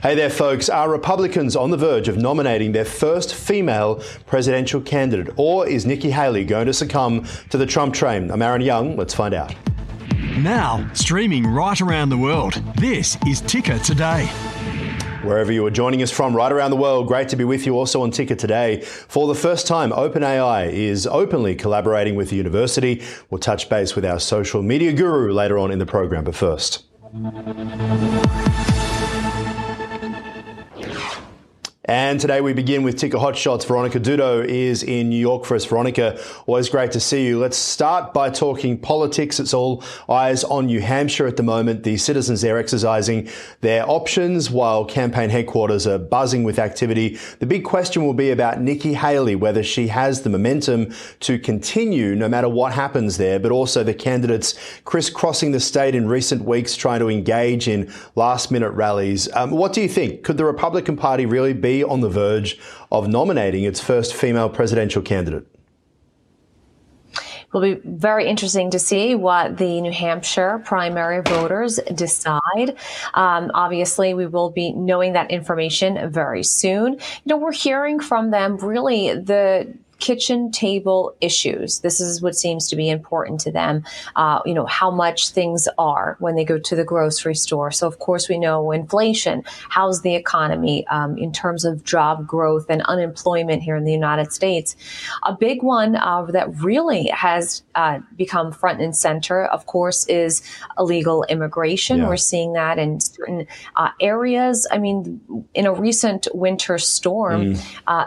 Hey there, folks. Are Republicans on the verge of nominating their first female presidential candidate? Or is Nikki Haley going to succumb to the Trump train? I'm Aaron Young. Let's find out. Now, streaming right around the world, this is Ticker Today. Wherever you are joining us from right around the world, great to be with you also on Ticker today. For the first time, OpenAI is openly collaborating with the university. We'll touch base with our social media guru later on in the program, but first. And today we begin with Ticker Hot Shots. Veronica Dudo is in New York for us. Veronica, always great to see you. Let's start by talking politics. It's all eyes on New Hampshire at the moment. The citizens there exercising their options while campaign headquarters are buzzing with activity. The big question will be about Nikki Haley, whether she has the momentum to continue no matter what happens there, but also the candidates crisscrossing the state in recent weeks trying to engage in last minute rallies. Um, what do you think? Could the Republican Party really be on the verge of nominating its first female presidential candidate? It will be very interesting to see what the New Hampshire primary voters decide. Um, obviously, we will be knowing that information very soon. You know, we're hearing from them really the kitchen table issues. This is what seems to be important to them. Uh, you know, how much things are when they go to the grocery store. So, of course, we know inflation. How's the economy um, in terms of job growth and unemployment here in the United States? A big one uh, that really has uh, become front and center, of course, is illegal immigration. Yeah. We're seeing that in certain uh, areas. I mean, in a recent winter storm, mm. Uh,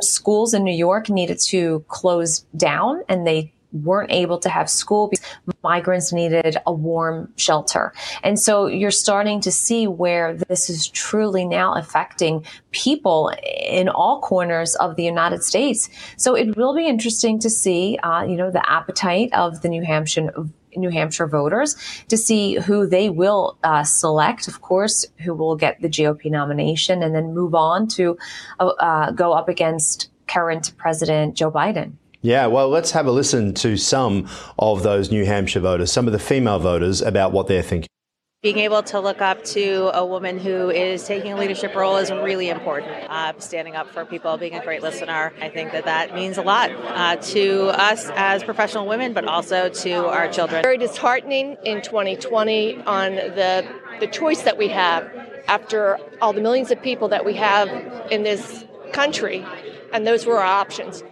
schools in New York need needed to close down and they weren't able to have school because migrants needed a warm shelter. And so you're starting to see where this is truly now affecting people in all corners of the United States. So it will be interesting to see, uh, you know, the appetite of the New Hampshire New Hampshire voters to see who they will uh, select, of course, who will get the GOP nomination and then move on to uh, uh go up against current President Joe Biden. Yeah, well, let's have a listen to some of those New Hampshire voters, some of the female voters, about what they're thinking. Being able to look up to a woman who is taking a leadership role is really important. Uh, standing up for people, being a great listener, I think that that means a lot uh, to us as professional women, but also to our children. Very disheartening in 2020 on the the choice that we have after all the millions of people that we have in this country and those were our options.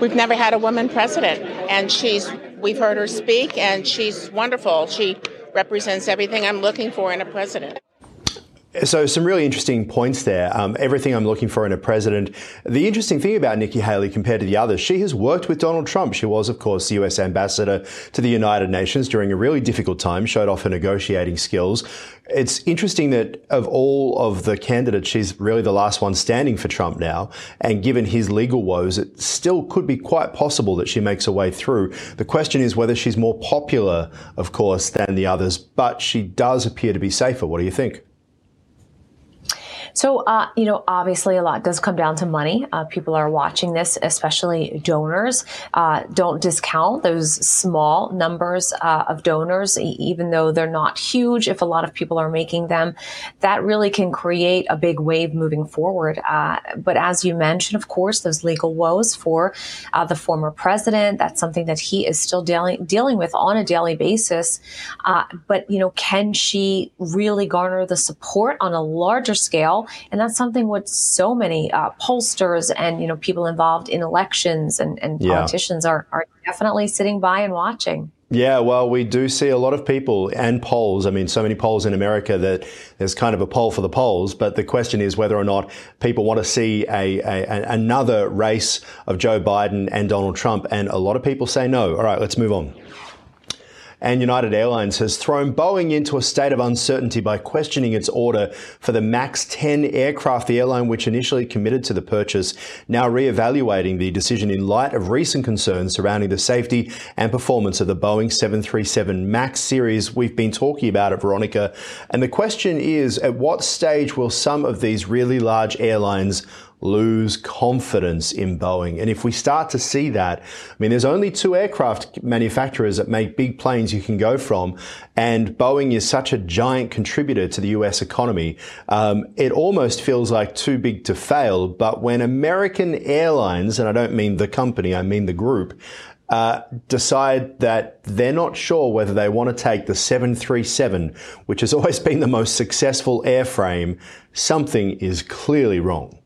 We've never had a woman president, and she's we've heard her speak, and she's wonderful. She represents everything I'm looking for in a president. So, some really interesting points there. Um, everything I'm looking for in a president. The interesting thing about Nikki Haley compared to the others, she has worked with Donald Trump. She was, of course, the US ambassador to the United Nations during a really difficult time, showed off her negotiating skills. It's interesting that of all of the candidates, she's really the last one standing for Trump now. And given his legal woes, it still could be quite possible that she makes her way through. The question is whether she's more popular, of course, than the others, but she does appear to be safer. What do you think? So, uh, you know, obviously a lot does come down to money. Uh, people are watching this, especially donors. Uh, don't discount those small numbers uh, of donors, even though they're not huge. If a lot of people are making them, that really can create a big wave moving forward. Uh, but as you mentioned, of course, those legal woes for uh, the former president, that's something that he is still dealing, dealing with on a daily basis. but, you know, can she really garner the support on a larger scale? And that's something what so many uh, pollsters and, you know, people involved in elections and, and yeah. politicians are, are definitely sitting by and watching. Yeah, well, we do see a lot of people and polls. I mean, so many polls in America that there's kind of a poll for the polls. But the question is whether or not people want to see a, a, another race of Joe Biden and Donald Trump. And a lot of people say no. All right, let's move on and United Airlines has thrown Boeing into a state of uncertainty by questioning its order for the MAX 10 aircraft, the airline which initially committed to the purchase, now re-evaluating the decision in light of recent concerns surrounding the safety and performance of the Boeing 737 MAX series. We've been talking about it, Veronica. And the question is, at what stage will some of these really large airlines lose confidence in Boeing. And if we start to see that, I mean, there's only two aircraft manufacturers that make big planes you can go from, and Boeing is such a giant contributor to the US economy. Um, it almost feels like too big to fail. But when American Airlines, and I don't mean the company, I mean the group, uh, decide that they're not sure whether they want to take the 737, which has always been the most successful airframe, something is clearly wrong.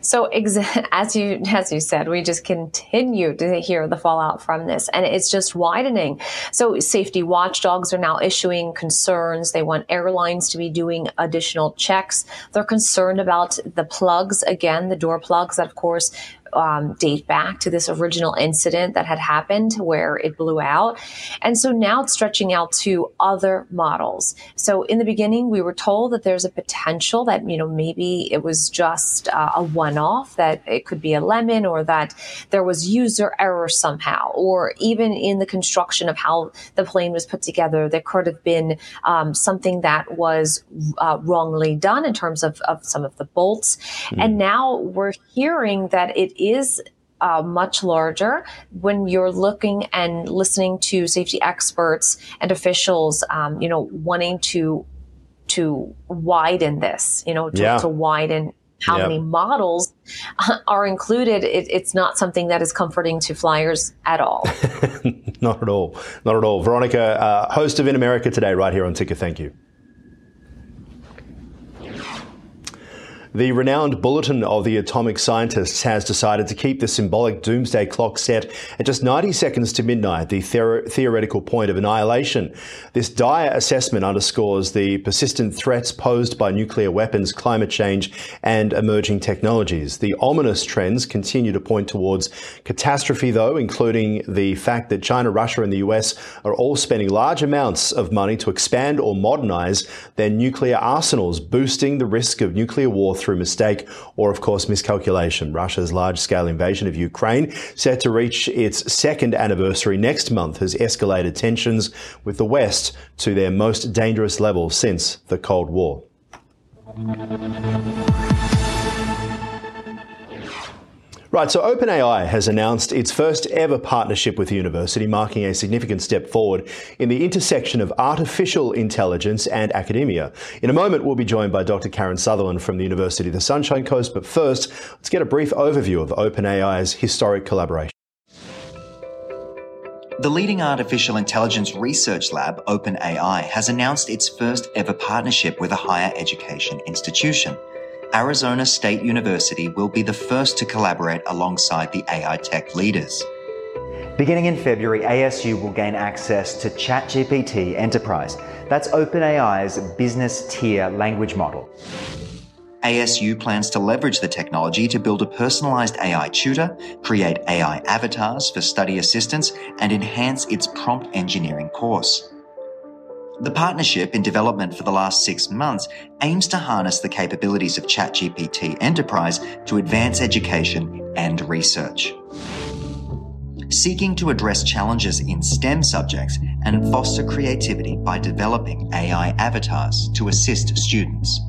So, as you as you said, we just continue to hear the fallout from this, and it's just widening. So, safety watchdogs are now issuing concerns. They want airlines to be doing additional checks. They're concerned about the plugs again, the door plugs that, of course, um, date back to this original incident that had happened where it blew out. And so now it's stretching out to other models. So in the beginning, we were told that there's a potential that, you know, maybe it was just uh, a one off, that it could be a lemon or that there was user error somehow, or even in the construction of how the plane was put together, there could have been um, something that was uh, wrongly done in terms of, of some of the bolts. Mm. And now we're hearing that it is uh, much larger when you're looking and listening to safety experts and officials, um, you know, wanting to to widen this, you know, to, yeah. to widen how yep. many models are included. It, it's not something that is comforting to flyers at all. not at all. Not at all. Veronica, uh, host of In America Today, right here on Ticker. Thank you. The renowned Bulletin of the Atomic Scientists has decided to keep the symbolic doomsday clock set at just 90 seconds to midnight, the theoretical point of annihilation. This dire assessment underscores the persistent threats posed by nuclear weapons, climate change, and emerging technologies. The ominous trends continue to point towards catastrophe, though, including the fact that China, Russia, and the US are all spending large amounts of money to expand or modernize their nuclear arsenals, boosting the risk of nuclear war through mistake or, of course, miscalculation. Russia's large scale invasion of Ukraine, set to reach its second anniversary next month, has escalated tensions with the West to their most dangerous level since the Cold War. Right, so OpenAI has announced its first ever partnership with the university, marking a significant step forward in the intersection of artificial intelligence and academia. In a moment, we'll be joined by Dr. Karen Sutherland from the University of the Sunshine Coast, but first, let's get a brief overview of OpenAI's historic collaboration. The leading artificial intelligence research lab, OpenAI, has announced its first ever partnership with a higher education institution. Arizona State University will be the first to collaborate alongside the AI tech leaders. Beginning in February, ASU will gain access to ChatGPT Enterprise. That's OpenAI's business tier language model. ASU plans to leverage the technology to build a personalized AI tutor, create AI avatars for study assistance, and enhance its prompt engineering course. The partnership in development for the last six months aims to harness the capabilities of ChatGPT Enterprise to advance education and research. Seeking to address challenges in STEM subjects and foster creativity by developing AI avatars to assist students.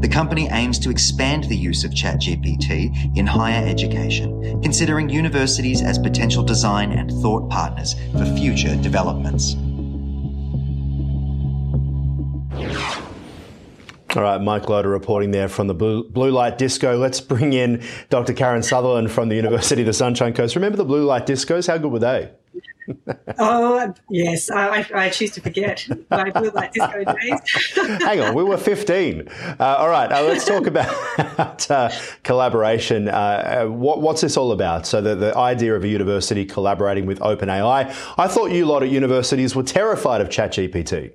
The company aims to expand the use of ChatGPT in higher education, considering universities as potential design and thought partners for future developments. All right, Mike Loder reporting there from the Blue, Light Disco. Let's bring in Dr. Karen Sutherland from the University of the Sunshine Coast. Remember the Blue Light Discos? How good were they? oh yes, I, I, choose to forget my blue light disco days. Hang on, we were 15. Uh, all right, uh, let's talk about uh, collaboration. Uh, uh, what, what's this all about? So the, the idea of a university collaborating with OpenAI. I thought you lot at universities were terrified of ChatGPT.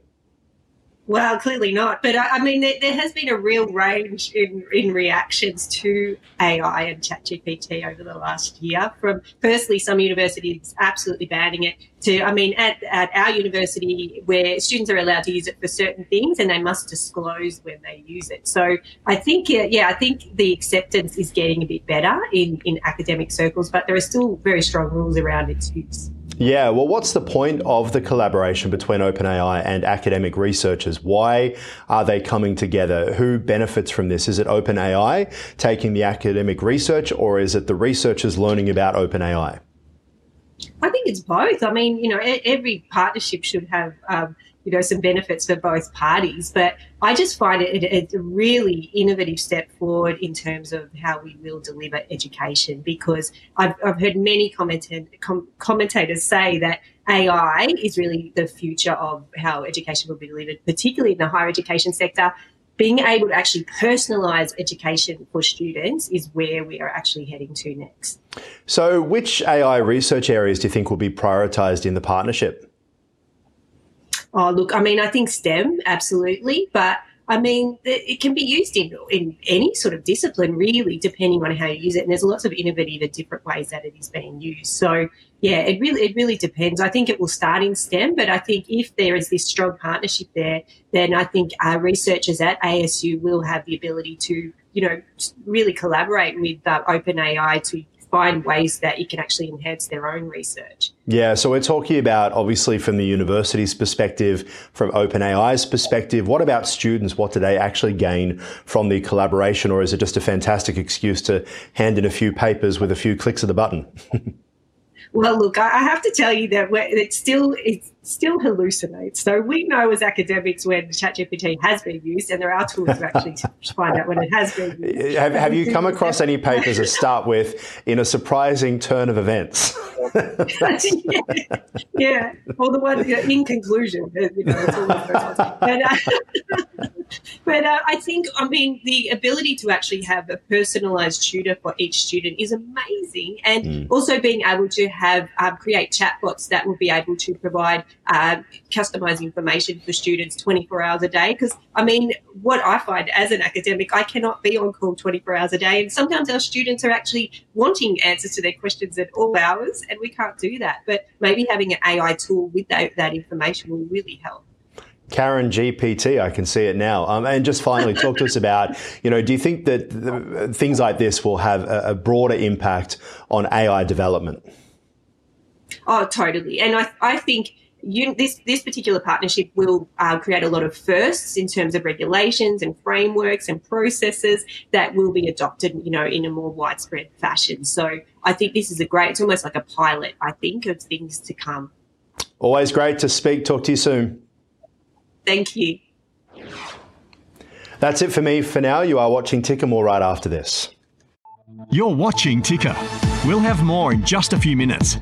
Well, clearly not. But I, I mean, there, there, has been a real range in, in reactions to AI and ChatGPT over the last year. From firstly, some universities absolutely banning it to, I mean, at, at our university, where students are allowed to use it for certain things and they must disclose when they use it. So I think, yeah, I think the acceptance is getting a bit better in, in academic circles, but there are still very strong rules around its use. Yeah, well, what's the point of the collaboration between OpenAI and academic researchers? Why are they coming together? Who benefits from this? Is it OpenAI taking the academic research, or is it the researchers learning about OpenAI? I think it's both. I mean, you know, every partnership should have um, you know, some benefits for both parties. But I just find it, a really innovative step forward in terms of how we will deliver education because I've, I've heard many commentators say that AI is really the future of how education will be delivered, particularly in the higher education sector. Being able to actually personalise education for students is where we are actually heading to next. So, which AI research areas do you think will be prioritised in the partnership? Oh, look, I mean, I think STEM, absolutely. But I mean, it can be used in, in any sort of discipline, really, depending on how you use it. And there's lots of innovative and different ways that it is being used. So, yeah, it really it really depends. I think it will start in STEM, but I think if there is this strong partnership there, then I think our researchers at ASU will have the ability to, you know, really collaborate with uh, OpenAI to find ways that you can actually enhance their own research. Yeah, so we're talking about obviously from the university's perspective, from OpenAI's perspective. What about students? What do they actually gain from the collaboration, or is it just a fantastic excuse to hand in a few papers with a few clicks of the button? Well, look, I have to tell you that it still it still hallucinates. So we know as academics when ChatGPT has been used, and there are tools to actually find out when it has been used. Have, have you come across any papers that start with "in a surprising turn of events"? yeah, yeah, or the one in conclusion. You know, uh, but uh, I think, I mean, the ability to actually have a personalized tutor for each student is amazing. And mm. also being able to have um, create chatbots that will be able to provide uh, customized information for students 24 hours a day. Because, I mean, what I find as an academic, I cannot be on call 24 hours a day. And sometimes our students are actually wanting answers to their questions at all hours, and we can't do that. But maybe having an AI tool with that, that information will really help. Karen GPT, I can see it now. Um, and just finally, talk to us about, you know, do you think that the, things like this will have a, a, broader impact on AI development? Oh, totally. And I, I think you, this this particular partnership will uh, create a lot of firsts in terms of regulations and frameworks and processes that will be adopted, you know, in a more widespread fashion. So I think this is a great. It's almost like a pilot. I think of things to come. Always great to speak. Talk to you soon. Thank you. That's it for me for now. You are watching Ticker More right after this. You're watching Ticker. We'll have more in just a few minutes.